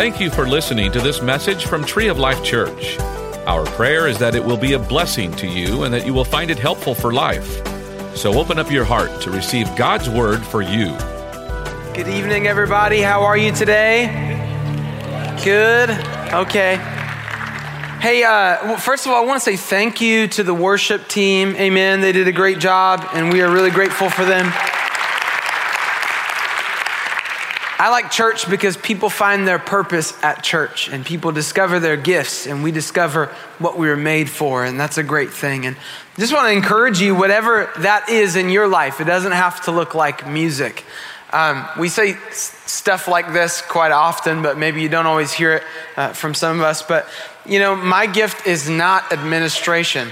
Thank you for listening to this message from Tree of Life Church. Our prayer is that it will be a blessing to you and that you will find it helpful for life. So open up your heart to receive God's word for you. Good evening, everybody. How are you today? Good. Okay. Hey, uh, well, first of all, I want to say thank you to the worship team. Amen. They did a great job, and we are really grateful for them. I like church because people find their purpose at church and people discover their gifts and we discover what we were made for, and that's a great thing. And I just want to encourage you, whatever that is in your life, it doesn't have to look like music. Um, we say stuff like this quite often, but maybe you don't always hear it uh, from some of us. But, you know, my gift is not administration.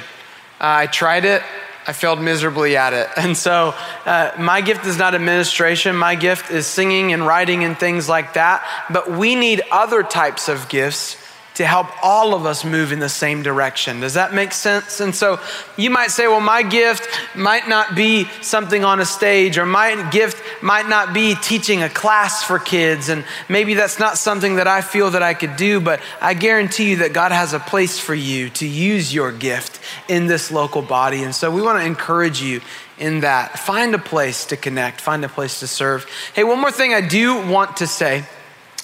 Uh, I tried it, I failed miserably at it. And so, uh, my gift is not administration. My gift is singing and writing and things like that. But we need other types of gifts to help all of us move in the same direction. Does that make sense? And so you might say, well, my gift might not be something on a stage, or my gift might not be teaching a class for kids, and maybe that's not something that I feel that I could do, but I guarantee you that God has a place for you to use your gift in this local body. And so we want to encourage you in that. Find a place to connect, find a place to serve. Hey, one more thing I do want to say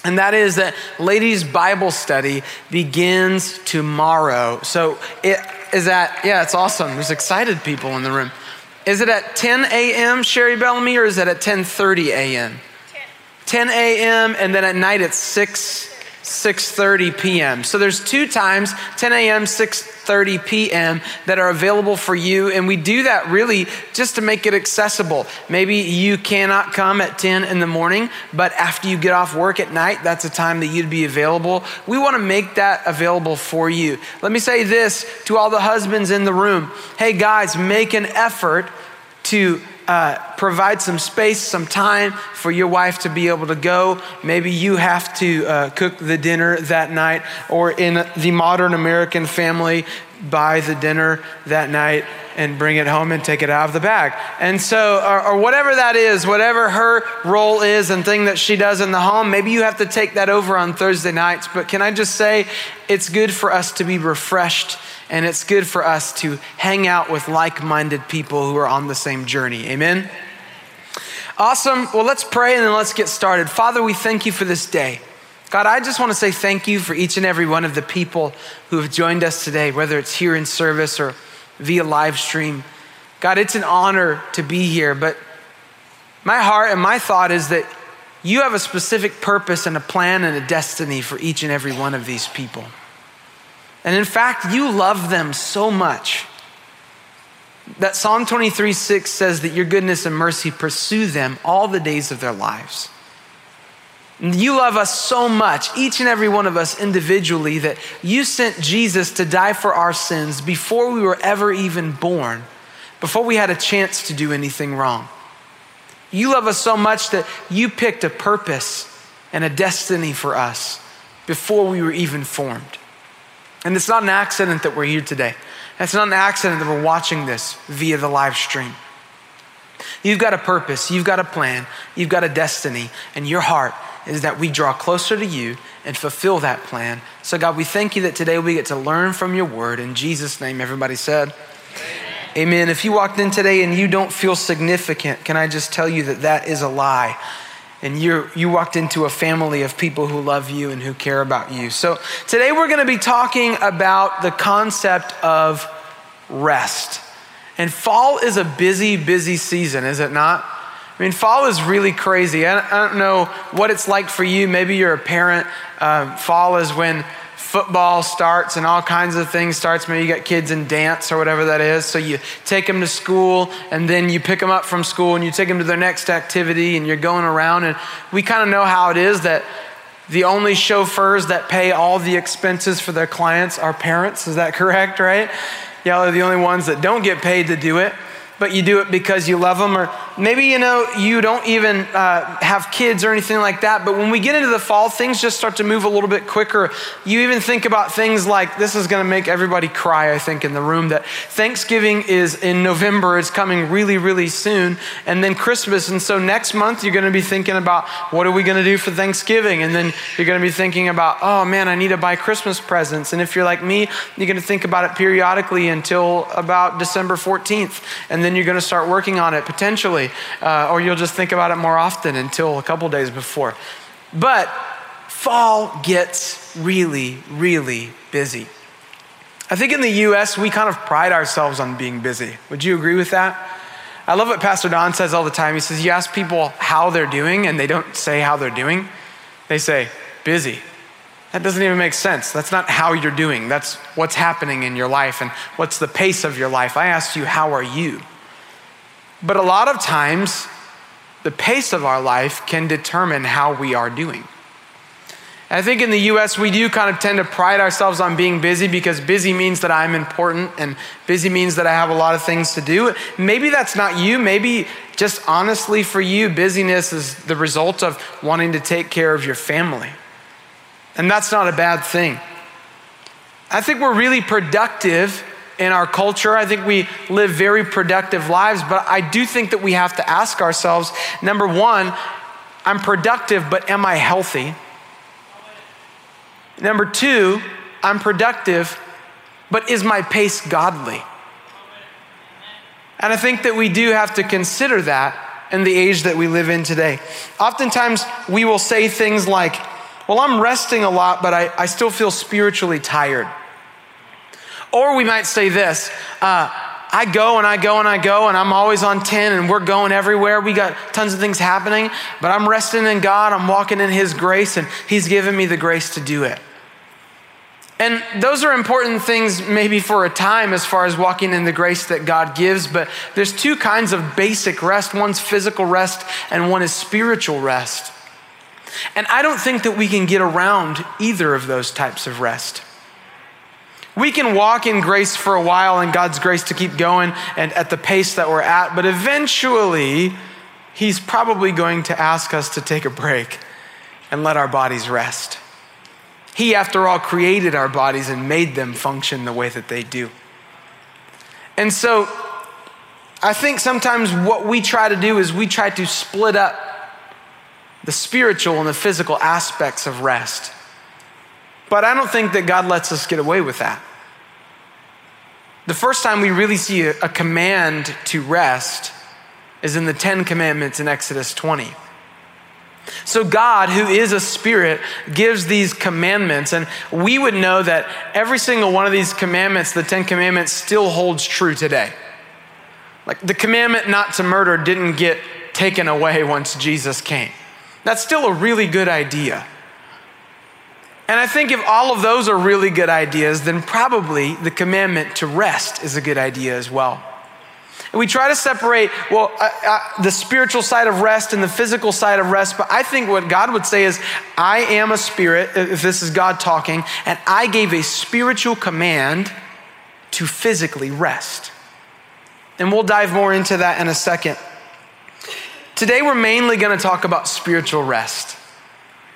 and that is that ladies' Bible study begins tomorrow. So it is at, yeah, it's awesome. There's excited people in the room. Is it at 10 a.m., Sherry Bellamy, or is it at 10.30 a.m.? 10 a.m., and then at night it's 6 6:30 p.m. So there's two times, 10 a.m., 6:30 p.m. that are available for you and we do that really just to make it accessible. Maybe you cannot come at 10 in the morning, but after you get off work at night, that's a time that you'd be available. We want to make that available for you. Let me say this to all the husbands in the room. Hey guys, make an effort to uh, provide some space, some time for your wife to be able to go. Maybe you have to uh, cook the dinner that night, or in the modern American family, buy the dinner that night and bring it home and take it out of the bag. And so, or, or, whatever that is, whatever her role is and thing that she does in the home, maybe you have to take that over on Thursday nights. But can I just say, it's good for us to be refreshed and it's good for us to hang out with like minded people who are on the same journey. Amen? Awesome. Well, let's pray and then let's get started. Father, we thank you for this day. God, I just want to say thank you for each and every one of the people who have joined us today, whether it's here in service or via live stream. God, it's an honor to be here, but my heart and my thought is that you have a specific purpose and a plan and a destiny for each and every one of these people. And in fact, you love them so much that Psalm 23 6 says that your goodness and mercy pursue them all the days of their lives. You love us so much, each and every one of us individually, that you sent Jesus to die for our sins before we were ever even born, before we had a chance to do anything wrong. You love us so much that you picked a purpose and a destiny for us before we were even formed. And it's not an accident that we're here today. It's not an accident that we're watching this via the live stream. You've got a purpose, you've got a plan, you've got a destiny, and your heart is that we draw closer to you and fulfill that plan. So, God, we thank you that today we get to learn from your word. In Jesus' name, everybody said, Amen. Amen. If you walked in today and you don't feel significant, can I just tell you that that is a lie? And you you walked into a family of people who love you and who care about you. So today we're going to be talking about the concept of rest. And fall is a busy, busy season, is it not? I mean, fall is really crazy. I, don't know what it's like for you. Maybe you're a parent. Uh, fall is when football starts and all kinds of things starts. Maybe you got kids in dance or whatever that is. So you take them to school and then you pick them up from school and you take them to their next activity and you're going around. And we kind of know how it is that the only chauffeurs that pay all the expenses for their clients are parents. Is that correct right? Y'all are the only ones that don't get paid to do it but you do it because you love them. Or maybe, you know, you don't even uh, have kids or anything like that. But when we get into the fall, things just start to move a little bit quicker. You even think about things like this is going to make everybody cry, I think, in the room that Thanksgiving is in November. It's coming really, really soon. And then Christmas. And so next month, you're going to be thinking about what are we going to do for Thanksgiving? And then you're going to be thinking about, oh man, I need to buy Christmas presents. And if you're like me, you're going to think about it periodically until about December 14th. And then you're going to start working on it potentially, uh, or you'll just think about it more often until a couple days before. But fall gets really, really busy. I think in the US, we kind of pride ourselves on being busy. Would you agree with that? I love what Pastor Don says all the time. He says, You ask people how they're doing, and they don't say how they're doing. They say, busy. That doesn't even make sense. That's not how you're doing. That's what's happening in your life and what's the pace of your life. I asked you, how are you? But a lot of times, the pace of our life can determine how we are doing. I think in the US, we do kind of tend to pride ourselves on being busy because busy means that I'm important and busy means that I have a lot of things to do. Maybe that's not you. Maybe just honestly for you, busyness is the result of wanting to take care of your family. And that's not a bad thing. I think we're really productive in our culture. I think we live very productive lives, but I do think that we have to ask ourselves number one, I'm productive, but am I healthy? Number two, I'm productive, but is my pace godly? And I think that we do have to consider that in the age that we live in today. Oftentimes, we will say things like, Well, I'm resting a lot, but I, I still feel spiritually tired. Or we might say this uh, I go and I go and I go, and I'm always on 10, and we're going everywhere. We got tons of things happening, but I'm resting in God. I'm walking in His grace, and He's given me the grace to do it. And those are important things, maybe for a time, as far as walking in the grace that God gives. But there's two kinds of basic rest one's physical rest, and one is spiritual rest. And I don't think that we can get around either of those types of rest. We can walk in grace for a while and God's grace to keep going and at the pace that we're at, but eventually, He's probably going to ask us to take a break and let our bodies rest. He, after all, created our bodies and made them function the way that they do. And so, I think sometimes what we try to do is we try to split up the spiritual and the physical aspects of rest. But I don't think that God lets us get away with that. The first time we really see a, command to rest is in the Ten Commandments in Exodus 20. So, God, who is a spirit, gives these commandments, and we would know that every single one of these commandments, the Ten Commandments, still holds true today. Like the commandment not to murder didn't get taken away once Jesus came. That's still a really good idea. And I think if all of those are really good ideas, then probably the commandment to rest is a good idea as well. And we try to separate, well, uh, uh, the spiritual side of rest and the physical side of rest, but I think what God would say is, I am a spirit, if this is God talking, and I gave a spiritual command to physically rest. And we'll dive more into that in a second. Today, we're mainly going to talk about spiritual rest.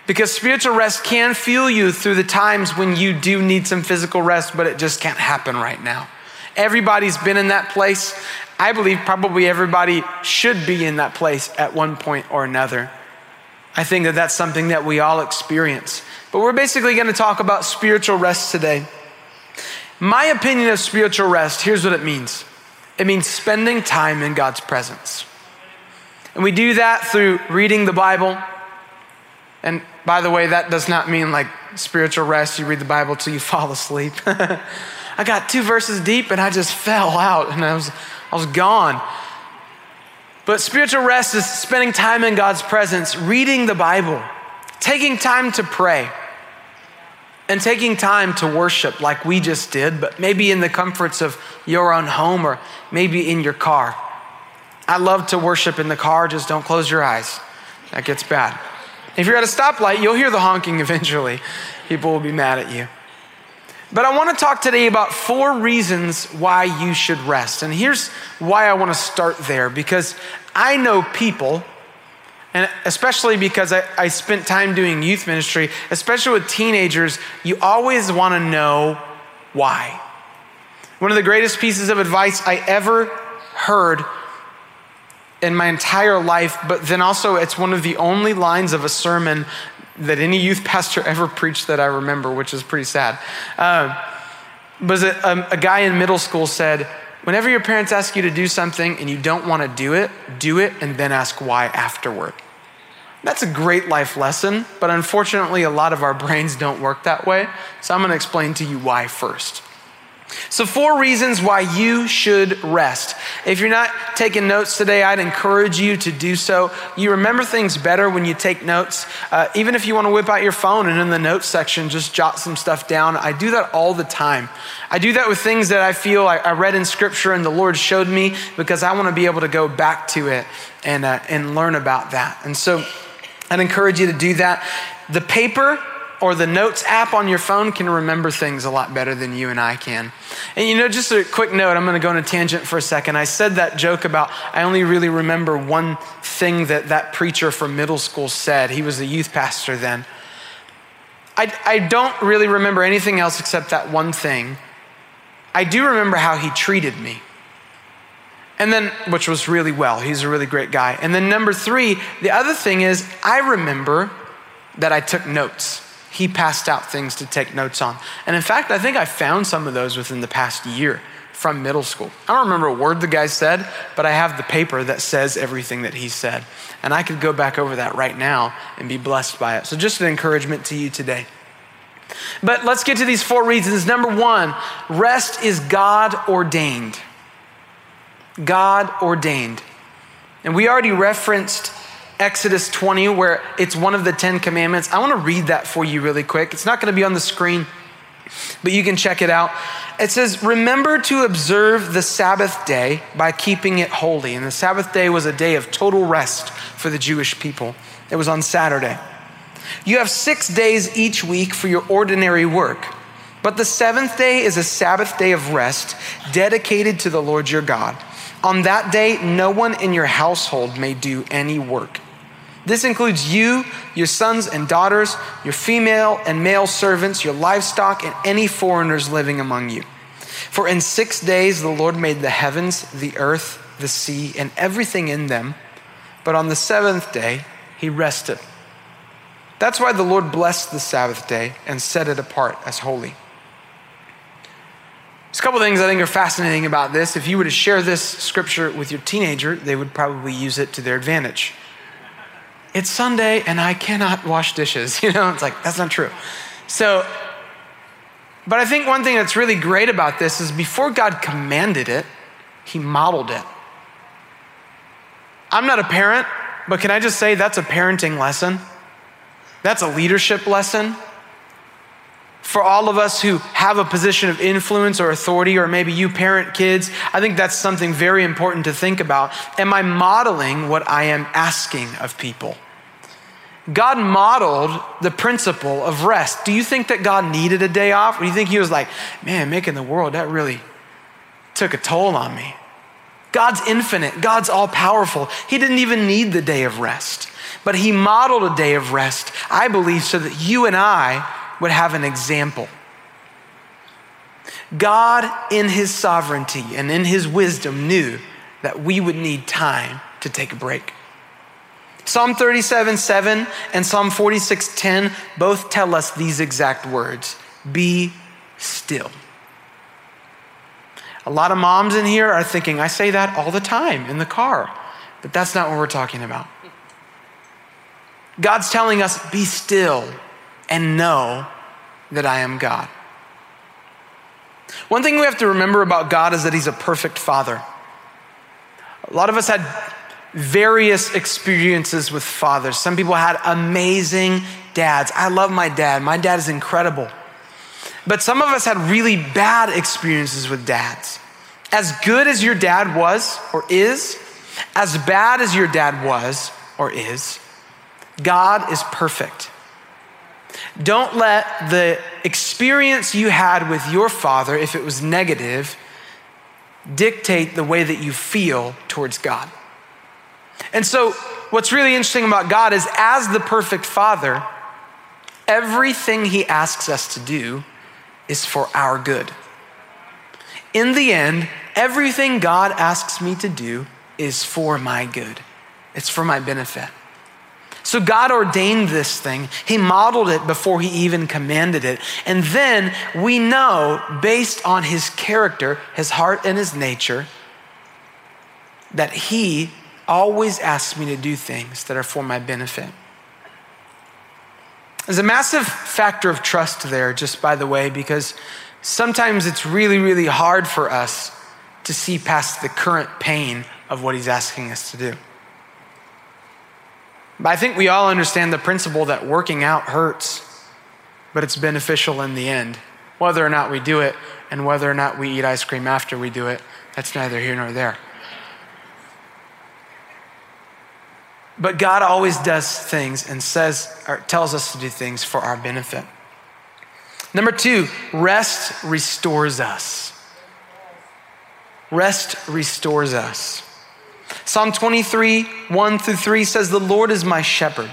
Because spiritual rest can fuel you through the times when you do need some physical rest, but it just can't happen right now. Everybody's been in that place. I believe probably everybody should be in that place at one point or another. I think that that's something that we all experience. But we're basically going to talk about spiritual rest today. My opinion of spiritual rest, here's what it means it means spending time in God's presence. And we do that through reading the Bible, and by the way, that does not mean like spiritual rest. You read the Bible till you fall asleep. I got two verses deep and I just fell out and I was, I was gone. But spiritual rest is spending time in God's presence, reading the Bible, taking time to pray, and taking time to worship like we just did, but maybe in the comforts of your own home or maybe in your car. I love to worship in the car, just don't close your eyes. That gets bad. If you're at a stoplight, you'll hear the honking eventually. People will be mad at you. But I want to talk today about four reasons why you should rest. And here's why I want to start there because I know people, and especially because I, I spent time doing youth ministry, especially with teenagers, you always want to know why. One of the greatest pieces of advice I ever heard in my entire life, but then also it's one of the only lines of a sermon that any youth pastor ever preached that I remember, which is pretty sad. Uh, was a, a, a guy in middle school said, Whenever your parents ask you to do something and you don't want to do it, do it and then ask why afterward. That's a great life lesson, but unfortunately, a lot of our brains don't work that way. So I'm going to explain to you why first. So, four reasons why you should rest. If you're not taking notes today, I'd encourage you to do so. You remember things better when you take notes. Uh, even if you want to whip out your phone and in the notes section, just jot some stuff down. I do that all the time. I do that with things that I feel I, I read in scripture and the Lord showed me because I want to be able to go back to it and, uh, and learn about that. And so, I'd encourage you to do that. The paper or the notes app on your phone can remember things a lot better than you and I can. And you know, just a quick note, I'm going to go on a tangent for a second. I said that joke about I only really remember one thing that that preacher from middle school said. He was a youth pastor then. I, I don't really remember anything else except that one thing. I do remember how he treated me. And then, which was really well. He's a really great guy. And then, number three, the other thing is, I remember that I took notes he passed out things to take notes on. And in fact, I think I found some of those within the past year from middle school. I don't remember a word the guy said, but I have the paper that says everything that he said. And I could go back over that right now and be blessed by it. So, just an encouragement to you today. But let's get to these four reasons. Number one, rest is God ordained. God ordained. And we already referenced Exodus 20, where it's one of the Ten Commandments. I want to read that for you really quick. It's not going to be on the screen, but you can check it out. It says, Remember to observe the Sabbath day by keeping it holy. And the Sabbath day was a day of total rest for the Jewish people, it was on Saturday. You have six days each week for your ordinary work. But the seventh day is a Sabbath day of rest dedicated to the Lord your God. On that day, no one in your household may do any work. This includes you, your sons and daughters, your female and male servants, your livestock, and any foreigners living among you. For in six days the Lord made the heavens, the earth, the sea, and everything in them. But on the seventh day, he rested. That's why the Lord blessed the Sabbath day and set it apart as holy. There's a couple things I think are fascinating about this. If you were to share this scripture with your teenager, they would probably use it to their advantage it's Sunday and I cannot wash dishes. You know, it's like, that's not true. So, but I think one thing that's really great about this is before God commanded it, He modeled it. I'm not a parent, but can I just say that's a parenting lesson? That's a leadership lesson. For all of us who have a position of influence or authority, or maybe you parent kids, I think that's something very important to think about. Am I modeling what I am asking of people? God modeled the principle of rest. Do you think that God needed a day off? Or do you think He was like, man, making the world, that really took a toll on me? God's infinite, God's all powerful. He didn't even need the day of rest, but He modeled a day of rest, I believe, so that you and I would have an example. God, in his sovereignty and in his wisdom, knew that we would need time to take a break. Psalm 37 7 and Psalm 46 10 both tell us these exact words Be still. A lot of moms in here are thinking, I say that all the time in the car, but that's not what we're talking about. God's telling us, Be still and know that I am God. One thing we have to remember about God is that He's a perfect Father. A lot of us had various experiences with fathers. Some people had amazing dads. I love my dad, my dad is incredible. But some of us had really bad experiences with dads. As good as your dad was or is, as bad as your dad was or is, God is perfect. Don't let the experience you had with your father, if it was negative, dictate the way that you feel towards God. And so, what's really interesting about God is, as the perfect father, everything he asks us to do is for our good. In the end, everything God asks me to do is for my good, it's for my benefit. So God ordained this thing. He modeled it before he even commanded it. And then we know, based on his character, his heart, and his nature, that he always asks me to do things that are for my benefit. There's a massive factor of trust there, just by the way, because sometimes it's really, really hard for us to see past the current pain of what he's asking us to do. But I think we all understand the principle that working out hurts, but it's beneficial in the end. Whether or not we do it and whether or not we eat ice cream after we do it, that's neither here nor there. But God always does things and says or tells us to do things for our benefit. Number two, rest restores us. Rest restores us. Psalm 23, 1 through 3 says, The Lord is my shepherd.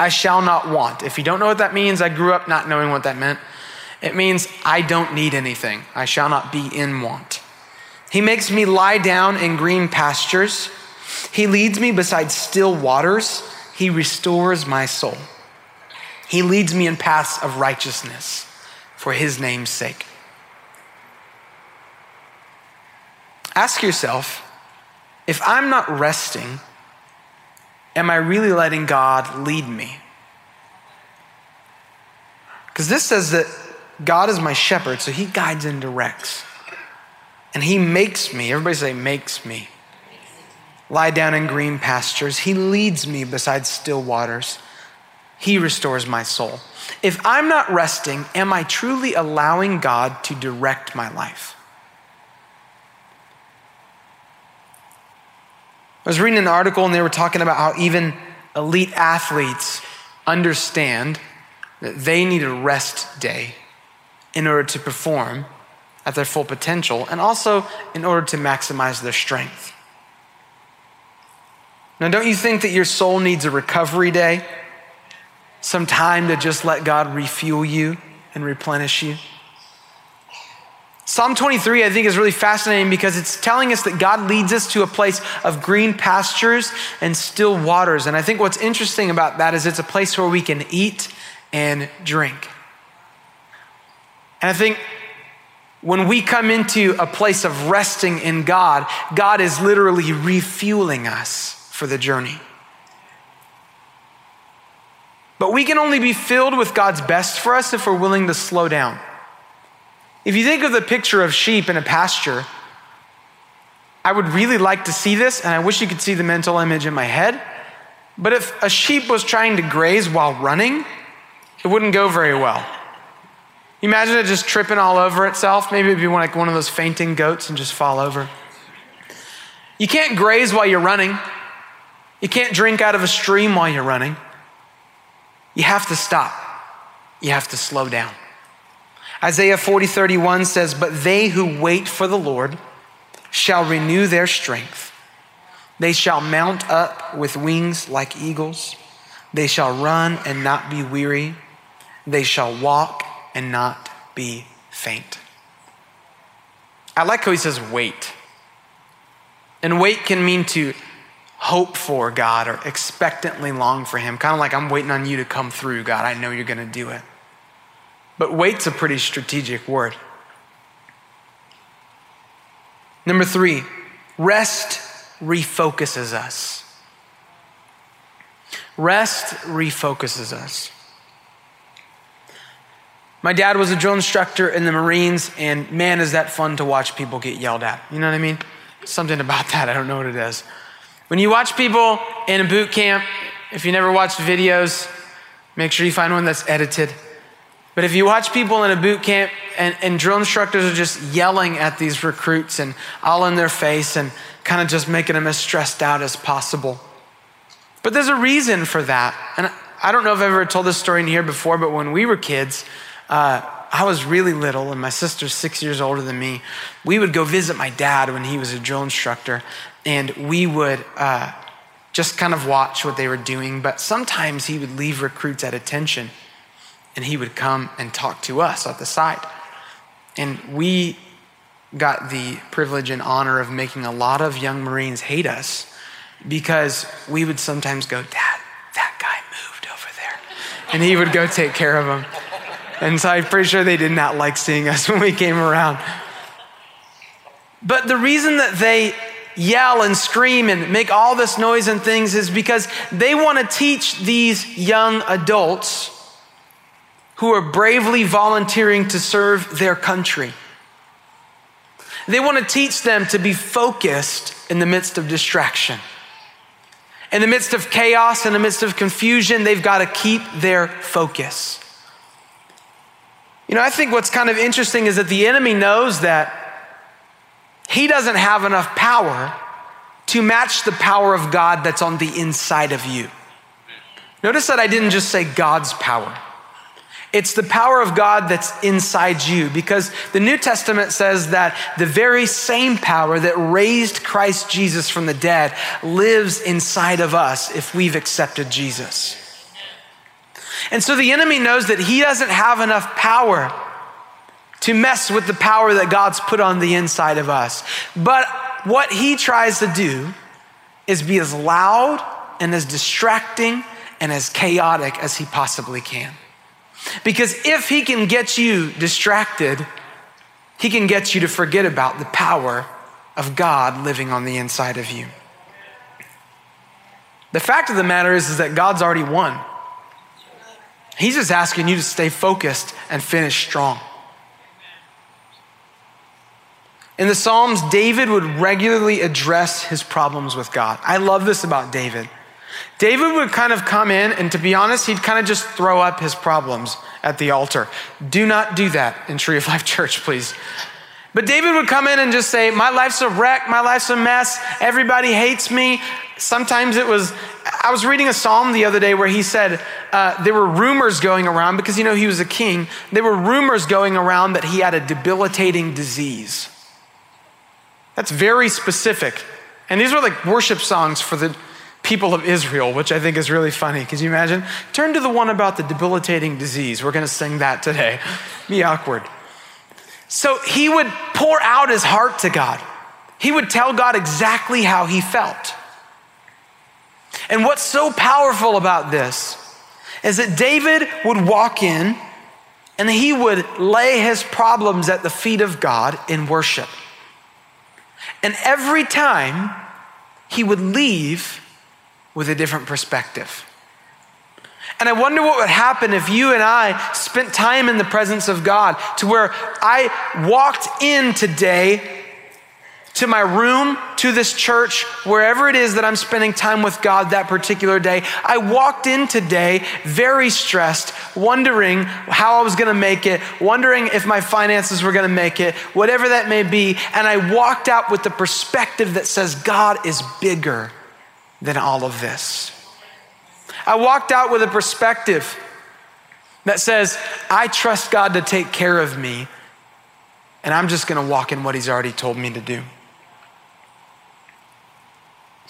I shall not want. If you don't know what that means, I grew up not knowing what that meant. It means I don't need anything. I shall not be in want. He makes me lie down in green pastures. He leads me beside still waters. He restores my soul. He leads me in paths of righteousness for his name's sake. Ask yourself if I'm not resting, am I really letting God lead me? Because this says that God is my shepherd, so he guides and directs. And he makes me, everybody say, makes me, lie down in green pastures. He leads me beside still waters. He restores my soul. If I'm not resting, am I truly allowing God to direct my life? I was reading an article and they were talking about how even elite athletes understand that they need a rest day in order to perform at their full potential and also in order to maximize their strength. Now, don't you think that your soul needs a recovery day? Some time to just let God refuel you and replenish you? Psalm 23, I think, is really fascinating because it's telling us that God leads us to a place of green pastures and still waters. And I think what's interesting about that is it's a place where we can eat and drink. And I think when we come into a place of resting in God, God is literally refueling us for the journey. But we can only be filled with God's best for us if we're willing to slow down. If you think of the picture of sheep in a pasture, I would really like to see this, and I wish you could see the mental image in my head. But if a sheep was trying to graze while running, it wouldn't go very well. Imagine it just tripping all over itself. Maybe it'd be like one of those fainting goats and just fall over. You can't graze while you're running. You can't drink out of a stream while you're running. You have to stop. You have to slow down. Isaiah 40, 31 says, But they who wait for the Lord shall renew their strength. They shall mount up with wings like eagles. They shall run and not be weary. They shall walk and not be faint. I like how he says wait. And wait can mean to hope for God or expectantly long for Him. Kind of like I'm waiting on you to come through, God. I know you're going to do it. But wait's a pretty strategic word. Number three, rest refocuses us. Rest refocuses us. My dad was a drill instructor in the Marines, and man, is that fun to watch people get yelled at. You know what I mean? Something about that, I don't know what it is. When you watch people in a boot camp, if you never watched videos, make sure you find one that's edited. But if you watch people in a boot camp and, and drill instructors are just yelling at these recruits and all in their face and kind of just making them as stressed out as possible. But there's a reason for that. And I don't know if I've ever told this story in here before, but when we were kids, uh, I was really little, and my sister's six years older than me. We would go visit my dad when he was a drill instructor, and we would uh, just kind of watch what they were doing. But sometimes he would leave recruits at attention, and he would come and talk to us at the site. And we got the privilege and honor of making a lot of young Marines hate us because we would sometimes go, Dad, that guy moved over there. And he would go take care of him. And so I'm pretty sure they did not like seeing us when we came around. But the reason that they yell and scream and make all this noise and things is because they want to teach these young adults who are bravely volunteering to serve their country. They want to teach them to be focused in the midst of distraction. In the midst of chaos, in the midst of confusion, they've got to keep their focus. You know, I think what's kind of interesting is that the enemy knows that he doesn't have enough power to match the power of God that's on the inside of you. Notice that I didn't just say God's power. It's the power of God that's inside you because the New Testament says that the very same power that raised Christ Jesus from the dead lives inside of us if we've accepted Jesus. And so the enemy knows that he doesn't have enough power to mess with the power that God's put on the inside of us. But what he tries to do is be as loud and as distracting and as chaotic as he possibly can. Because if he can get you distracted, he can get you to forget about the power of God living on the inside of you. The fact of the matter is, is that God's already won. He's just asking you to stay focused and finish strong. In the Psalms, David would regularly address his problems with God. I love this about David. David would kind of come in, and to be honest, he'd kind of just throw up his problems at the altar. Do not do that in Tree of Life Church, please. But David would come in and just say, My life's a wreck, my life's a mess, everybody hates me. Sometimes it was, I was reading a psalm the other day where he said uh, there were rumors going around, because you know he was a king, there were rumors going around that he had a debilitating disease. That's very specific. And these were like worship songs for the people of Israel, which I think is really funny. Can you imagine? Turn to the one about the debilitating disease. We're going to sing that today. Be awkward. So he would pour out his heart to God. He would tell God exactly how he felt. And what's so powerful about this is that David would walk in and he would lay his problems at the feet of God in worship. And every time he would leave with a different perspective. And I wonder what would happen if you and I spent time in the presence of God to where I walked in today to my room, to this church, wherever it is that I'm spending time with God that particular day. I walked in today very stressed, wondering how I was going to make it, wondering if my finances were going to make it, whatever that may be. And I walked out with the perspective that says, God is bigger than all of this. I walked out with a perspective that says, I trust God to take care of me, and I'm just going to walk in what He's already told me to do.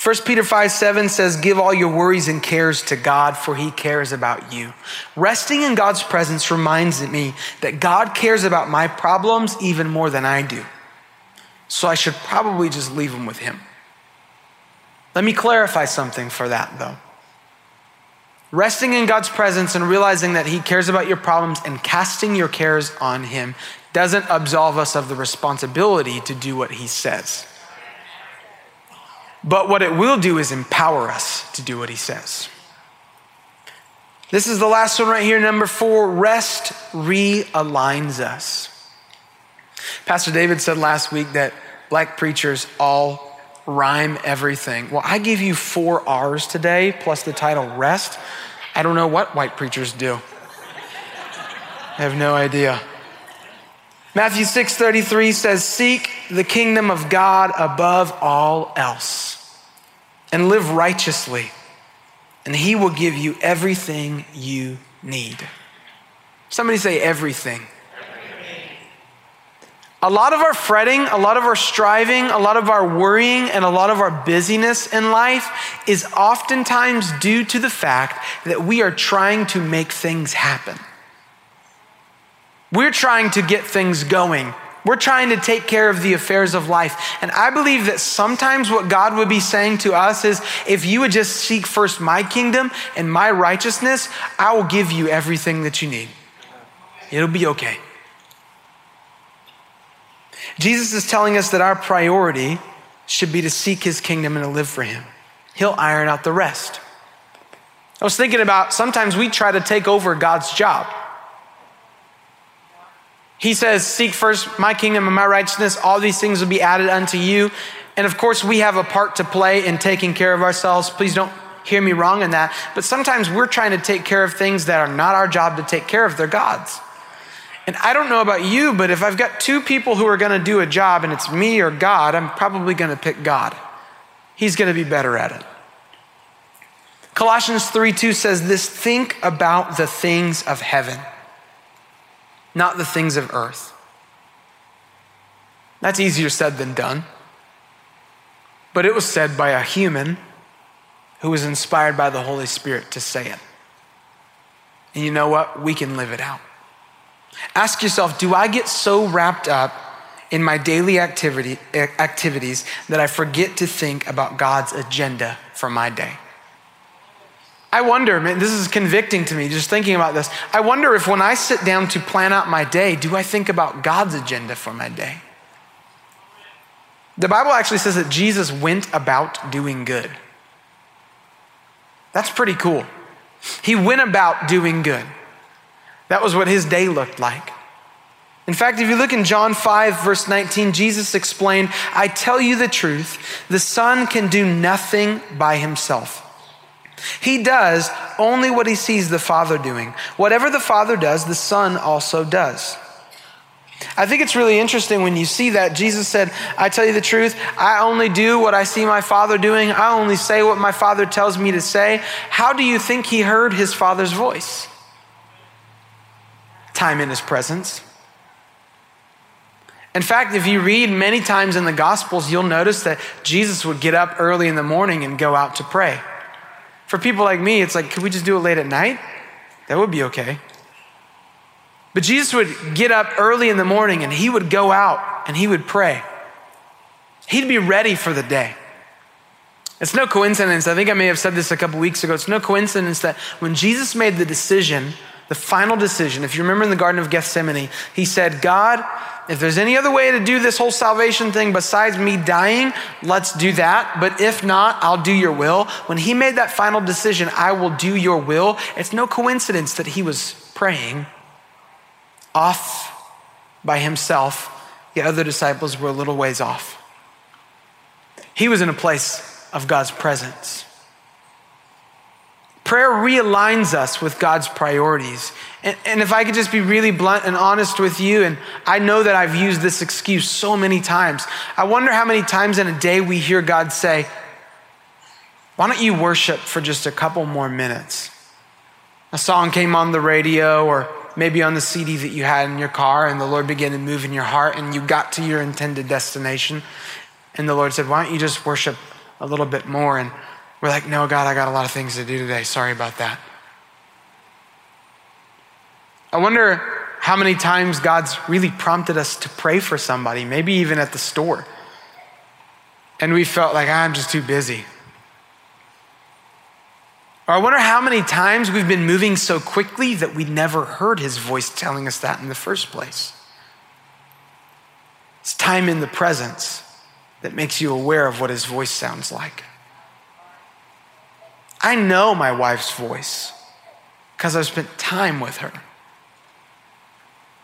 1 Peter 5 7 says, Give all your worries and cares to God, for He cares about you. Resting in God's presence reminds me that God cares about my problems even more than I do. So I should probably just leave them with Him. Let me clarify something for that, though. Resting in God's presence and realizing that He cares about your problems and casting your cares on Him doesn't absolve us of the responsibility to do what He says. But what it will do is empower us to do what He says. This is the last one right here, number four rest realigns us. Pastor David said last week that black preachers all rhyme everything. Well, I give you four R's today, plus the title rest. I don't know what white preachers do. I have no idea. Matthew 6:33 says, "Seek the kingdom of God above all else, and live righteously, and he will give you everything you need. Somebody say everything. A lot of our fretting, a lot of our striving, a lot of our worrying, and a lot of our busyness in life is oftentimes due to the fact that we are trying to make things happen. We're trying to get things going. We're trying to take care of the affairs of life. And I believe that sometimes what God would be saying to us is if you would just seek first my kingdom and my righteousness, I will give you everything that you need. It'll be okay. Jesus is telling us that our priority should be to seek his kingdom and to live for him. He'll iron out the rest. I was thinking about sometimes we try to take over God's job. He says, Seek first my kingdom and my righteousness, all these things will be added unto you. And of course, we have a part to play in taking care of ourselves. Please don't hear me wrong in that. But sometimes we're trying to take care of things that are not our job to take care of, they're God's. And I don't know about you, but if I've got two people who are going to do a job and it's me or God, I'm probably going to pick God. He's going to be better at it. Colossians 3 2 says this think about the things of heaven, not the things of earth. That's easier said than done. But it was said by a human who was inspired by the Holy Spirit to say it. And you know what? We can live it out. Ask yourself do I get so wrapped up in my daily activity, eh, activities that I forget to think about God's agenda for my day? I wonder, man, this is convicting to me just thinking about this. I wonder if when I sit down to plan out my day, do I think about God's agenda for my day? The Bible actually says that Jesus went about doing good. That's pretty cool. He went about doing good. That was what his day looked like. In fact, if you look in John 5, verse 19, Jesus explained, I tell you the truth, the Son can do nothing by himself. He does only what he sees the Father doing. Whatever the Father does, the Son also does. I think it's really interesting when you see that. Jesus said, I tell you the truth, I only do what I see my Father doing, I only say what my Father tells me to say. How do you think he heard his Father's voice? Time in his presence. In fact, if you read many times in the Gospels, you'll notice that Jesus would get up early in the morning and go out to pray. For people like me, it's like, could we just do it late at night? That would be okay. But Jesus would get up early in the morning and he would go out and he would pray. He'd be ready for the day. It's no coincidence. I think I may have said this a couple weeks ago. It's no coincidence that when Jesus made the decision the final decision. If you remember in the Garden of Gethsemane, he said, God, if there's any other way to do this whole salvation thing besides me dying, let's do that. But if not, I'll do your will. When he made that final decision, I will do your will, it's no coincidence that he was praying off by himself. The other disciples were a little ways off. He was in a place of God's presence. Prayer realigns us with God's priorities. And, and, if I could just be really blunt and honest with you, and I know that I've used this excuse so many times, I wonder how many times in a day we hear God say, Why don't you worship for just a couple more minutes? A song came on the radio or maybe on the CD that you had in your car, and the Lord began to move in your heart, and you got to your intended destination. And the Lord said, Why don't you just worship a little bit more? And we're like, no, God, I got a lot of things to do today. Sorry about that. I wonder how many times God's really prompted us to pray for somebody, maybe even at the store. And we felt like, ah, I'm just too busy. Or I wonder how many times we've been moving so quickly that we never heard his voice telling us that in the first place. It's time in the presence that makes you aware of what his voice sounds like. I know my wife's voice because I've spent time with her.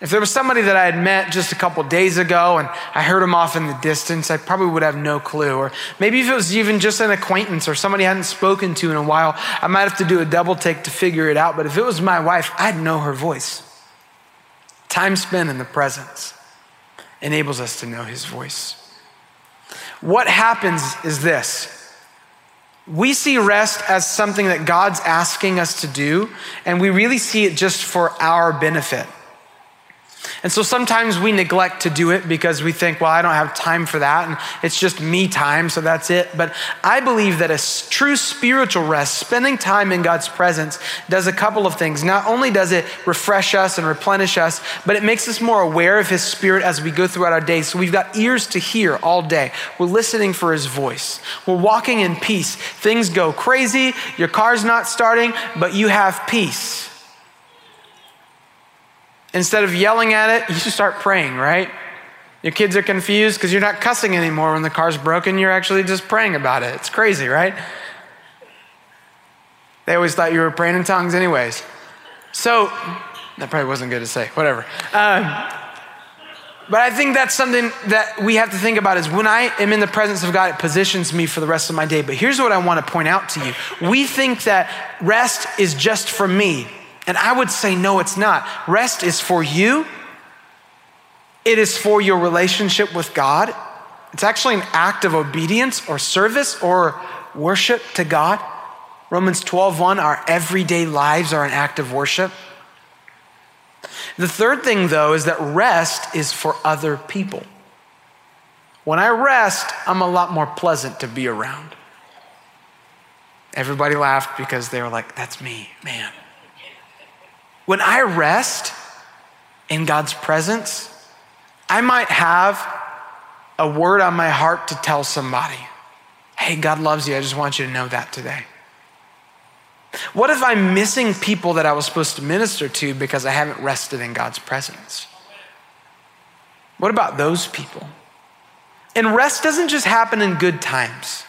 If there was somebody that I had met just a couple days ago and I heard him off in the distance, I probably would have no clue. Or maybe if it was even just an acquaintance or somebody I hadn't spoken to in a while, I might have to do a double take to figure it out. But if it was my wife, I'd know her voice. Time spent in the presence enables us to know his voice. What happens is this we see rest as something that God's asking us to do, and we really see it just for our benefit. And so sometimes we neglect to do it because we think, well, I don't have time for that, and it's just me time, so that's it. But I believe that a true spiritual rest, spending time in God's presence, does a couple of things. Not only does it refresh us and replenish us, but it makes us more aware of His Spirit as we go throughout our day. So we've got ears to hear all day. We're listening for His voice. We're walking in peace. Things go crazy, your car's not starting, but you have peace. Instead of yelling at it, you should start praying, right? Your kids are confused because you're not cussing anymore when the car's broken. You're actually just praying about it. It's crazy, right? They always thought you were praying in tongues, anyways. So, that probably wasn't good to say, whatever. Um, but I think that's something that we have to think about is when I am in the presence of God, it positions me for the rest of my day. But here's what I want to point out to you. We think that rest is just for me. And I would say, no, it's not. Rest is for you, it is for your relationship with God. It's actually an act of obedience or service or worship to God. Romans 12:1 our everyday lives are an act of worship. The third thing though is that rest is for other people. When I rest, I'm a lot more pleasant to be around. Everybody laughed because they were like, that's me, man. When I rest in God's presence, I might have a word on my heart to tell somebody. Hey, God loves you. I just want you to know that today. What if I'm missing people that I was supposed to minister to because I haven't rested in God's presence? What about those people? And rest doesn't just happen in good times.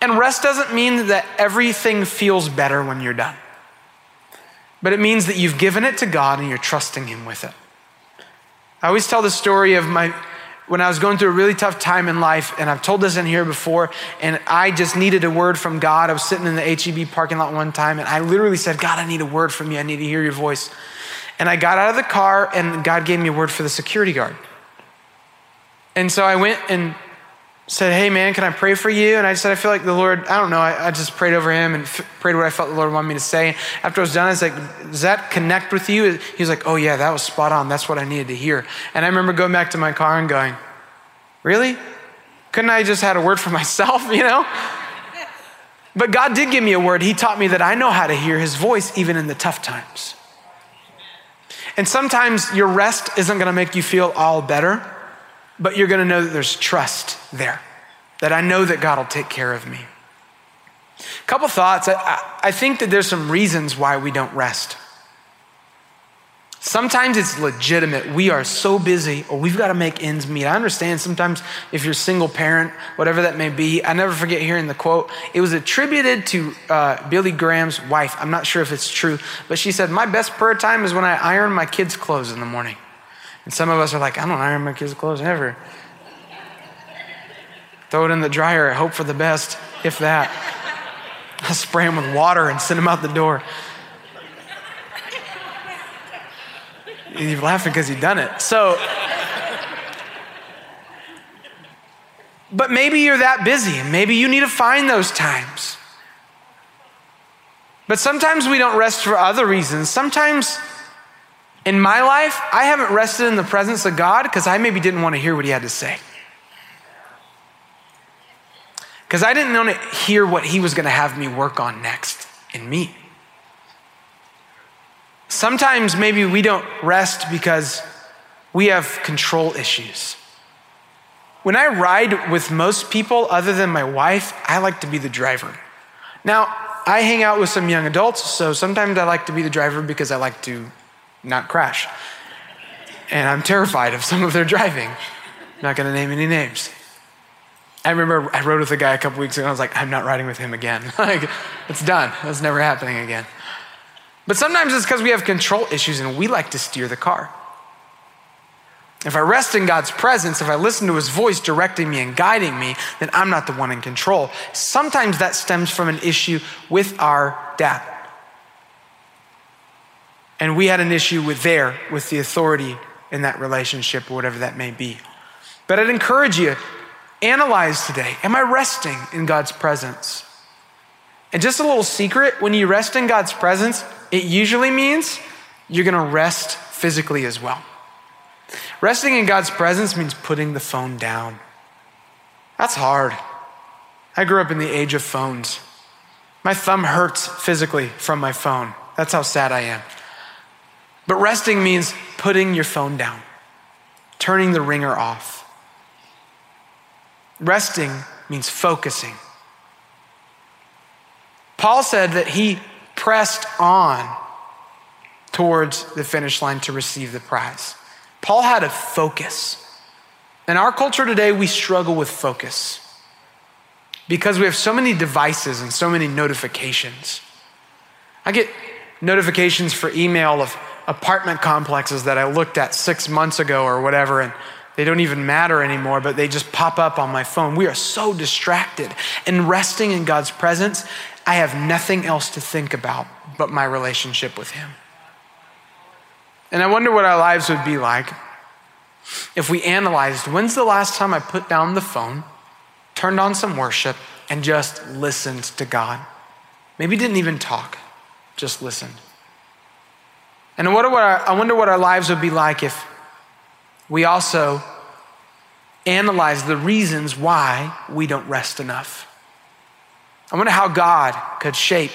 And rest doesn't mean that everything feels better when you're done but it means that you've given it to God and you're trusting Him with it. I always tell the story of my when I was going through a really tough time in life, and I've told this in here before, and I just needed a word from God. I was sitting in the HEB parking lot one time, and I literally said, God, I need a word from you. I need to hear your voice. And I got out of the car, and God gave me a word for the security guard. And so I went and said, Hey, man, can I pray for you? And I said, I feel like the Lord, I don't know, I, I just prayed over him and f- prayed what I felt the Lord wanted me to say. After I was done, I was like, Does that connect with you? He was like, Oh, yeah, that was spot on. That's what I needed to hear. And I remember going back to my car and going, Really? Couldn't I just had a word for myself, you know? But God did give me a word. He taught me that I know how to hear his voice even in the tough times. And sometimes your rest isn't going to make you feel all better but you're going to know that there's trust there, that I know that God will take care of me. A couple thoughts. I, I think that there's some reasons why we don't rest. Sometimes it's legitimate. We are so busy, or we've got to make ends meet. I understand sometimes if you're a single parent, whatever that may be. I never forget hearing the quote. It was attributed to uh, Billy Graham's wife. I'm not sure if it's true, but she said, My best prayer time is when I iron my kids' clothes in the morning. And some of us are like, I don't iron my kids' clothes ever. Throw it in the dryer, hope for the best, if that. I'll spray them with water and send them out the door. You're laughing because you've done it. So, but maybe you're that busy and maybe you need to find those times. But sometimes we don't rest for other reasons. Sometimes in my life, I haven't rested in the presence of God because I maybe didn't want to hear what He had to say. Because I didn't want to hear what He was going to have me work on next in me. Sometimes maybe we don't rest because we have control issues. When I ride with most people other than my wife, I like to be the driver. Now, I hang out with some young adults, so sometimes I like to be the driver because I like to not crash. And I'm terrified of some of their driving. not going to name any names. I remember I rode with a guy a couple weeks ago and I was like, I'm not riding with him again. like, it's done. That's never happening again. But sometimes it's because we have control issues and we like to steer the car. If I rest in God's presence, if I listen to his voice directing me and guiding me, then I'm not the one in control. Sometimes that stems from an issue with our dad. And we had an issue with there, with the authority in that relationship or whatever that may be. But I'd encourage you, analyze today. Am I resting in God's presence? And just a little secret when you rest in God's presence, it usually means you're gonna rest physically as well. Resting in God's presence means putting the phone down. That's hard. I grew up in the age of phones. My thumb hurts physically from my phone. That's how sad I am. But resting means putting your phone down, turning the ringer off. Resting means focusing. Paul said that he pressed on towards the finish line to receive the prize. Paul had a focus. In our culture today, we struggle with focus because we have so many devices and so many notifications. I get notifications for email of apartment complexes that I looked at six months ago or whatever, and they don't even matter anymore, but they just pop up on my phone. We are so distracted. And resting in God's presence, I have nothing else to think about but my relationship with Him. And I wonder what our lives would be like if we analyzed when's the last time I put down the phone, turned on some worship, and just listened to God? Maybe didn't even talk, just listened. And I wonder what our, I wonder what our lives would be like if we also analyze the reasons why we don't rest enough. I wonder how God could shape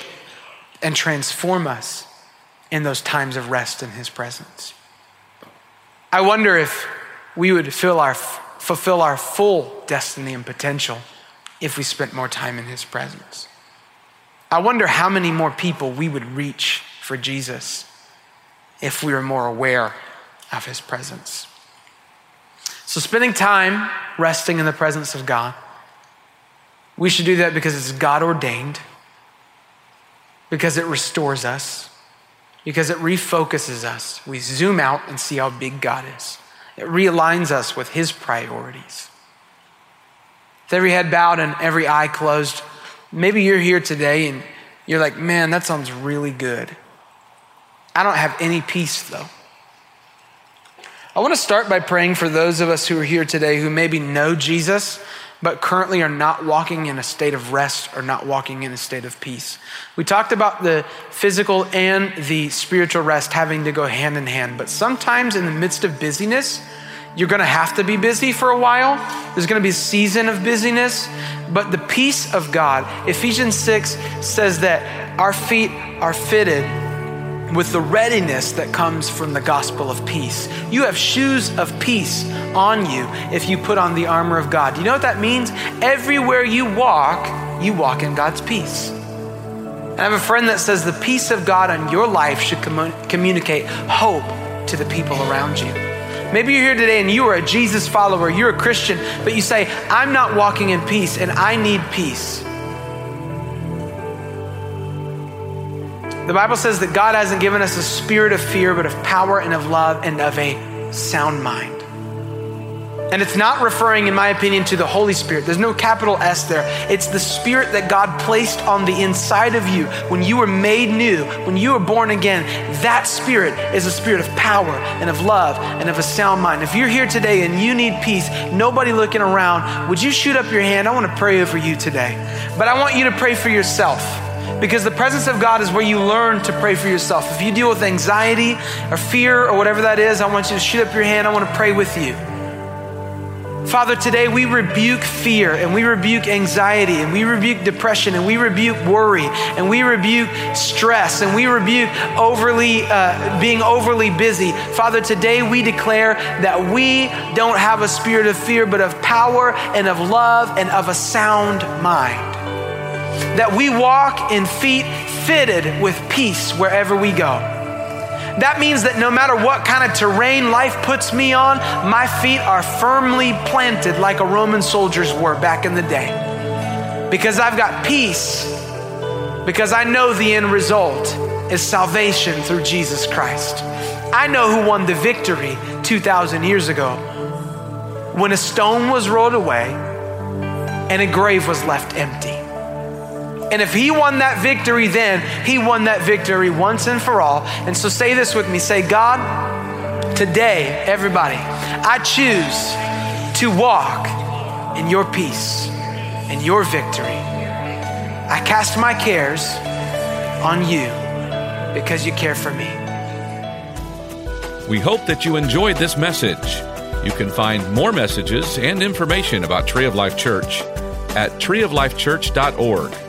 and transform us in those times of rest in His presence. I wonder if we would our, fulfill our full destiny and potential if we spent more time in His presence. I wonder how many more people we would reach for Jesus if we were more aware of His presence. So, spending time resting in the presence of God, we should do that because it's God ordained, because it restores us, because it refocuses us. We zoom out and see how big God is. It realigns us with His priorities. With every head bowed and every eye closed, maybe you're here today and you're like, man, that sounds really good. I don't have any peace though. I want to start by praying for those of us who are here today who maybe know Jesus, but currently are not walking in a state of rest or not walking in a state of peace. We talked about the physical and the spiritual rest having to go hand in hand, but sometimes in the midst of busyness, you're going to have to be busy for a while. There's going to be a season of busyness, but the peace of God, Ephesians 6 says that our feet are fitted with the readiness that comes from the gospel of peace. You have shoes of peace on you if you put on the armor of God. Do you know what that means? Everywhere you walk, you walk in God's peace. I have a friend that says the peace of God on your life should com- communicate hope to the people around you. Maybe you're here today and you are a Jesus follower, you're a Christian, but you say, I'm not walking in peace and I need peace. The Bible says that God hasn't given us a spirit of fear, but of power and of love and of a sound mind. And it's not referring, in my opinion, to the Holy Spirit. There's no capital S there. It's the Spirit that God placed on the inside of you when you were made new, when you were born again. That Spirit is a spirit of power and of love and of a sound mind. If you're here today and you need peace, nobody looking around, would you shoot up your hand? I want to pray over you today. But I want you to pray for yourself. Because the presence of God is where you learn to pray for yourself. If you deal with anxiety or fear or whatever that is, I want you to shoot up your hand. I want to pray with you. Father, today we rebuke fear and we rebuke anxiety and we rebuke depression and we rebuke worry and we rebuke stress and we rebuke overly uh, being overly busy. Father, today we declare that we don't have a spirit of fear, but of power and of love and of a sound mind that we walk in feet fitted with peace wherever we go. That means that no matter what kind of terrain life puts me on, my feet are firmly planted like a Roman soldier's were back in the day. Because I've got peace, because I know the end result is salvation through Jesus Christ. I know who won the victory 2,000 years ago when a stone was rolled away and a grave was left empty. And if he won that victory then, he won that victory once and for all. And so say this with me say, God, today, everybody, I choose to walk in your peace and your victory. I cast my cares on you because you care for me. We hope that you enjoyed this message. You can find more messages and information about Tree of Life Church at treeoflifechurch.org.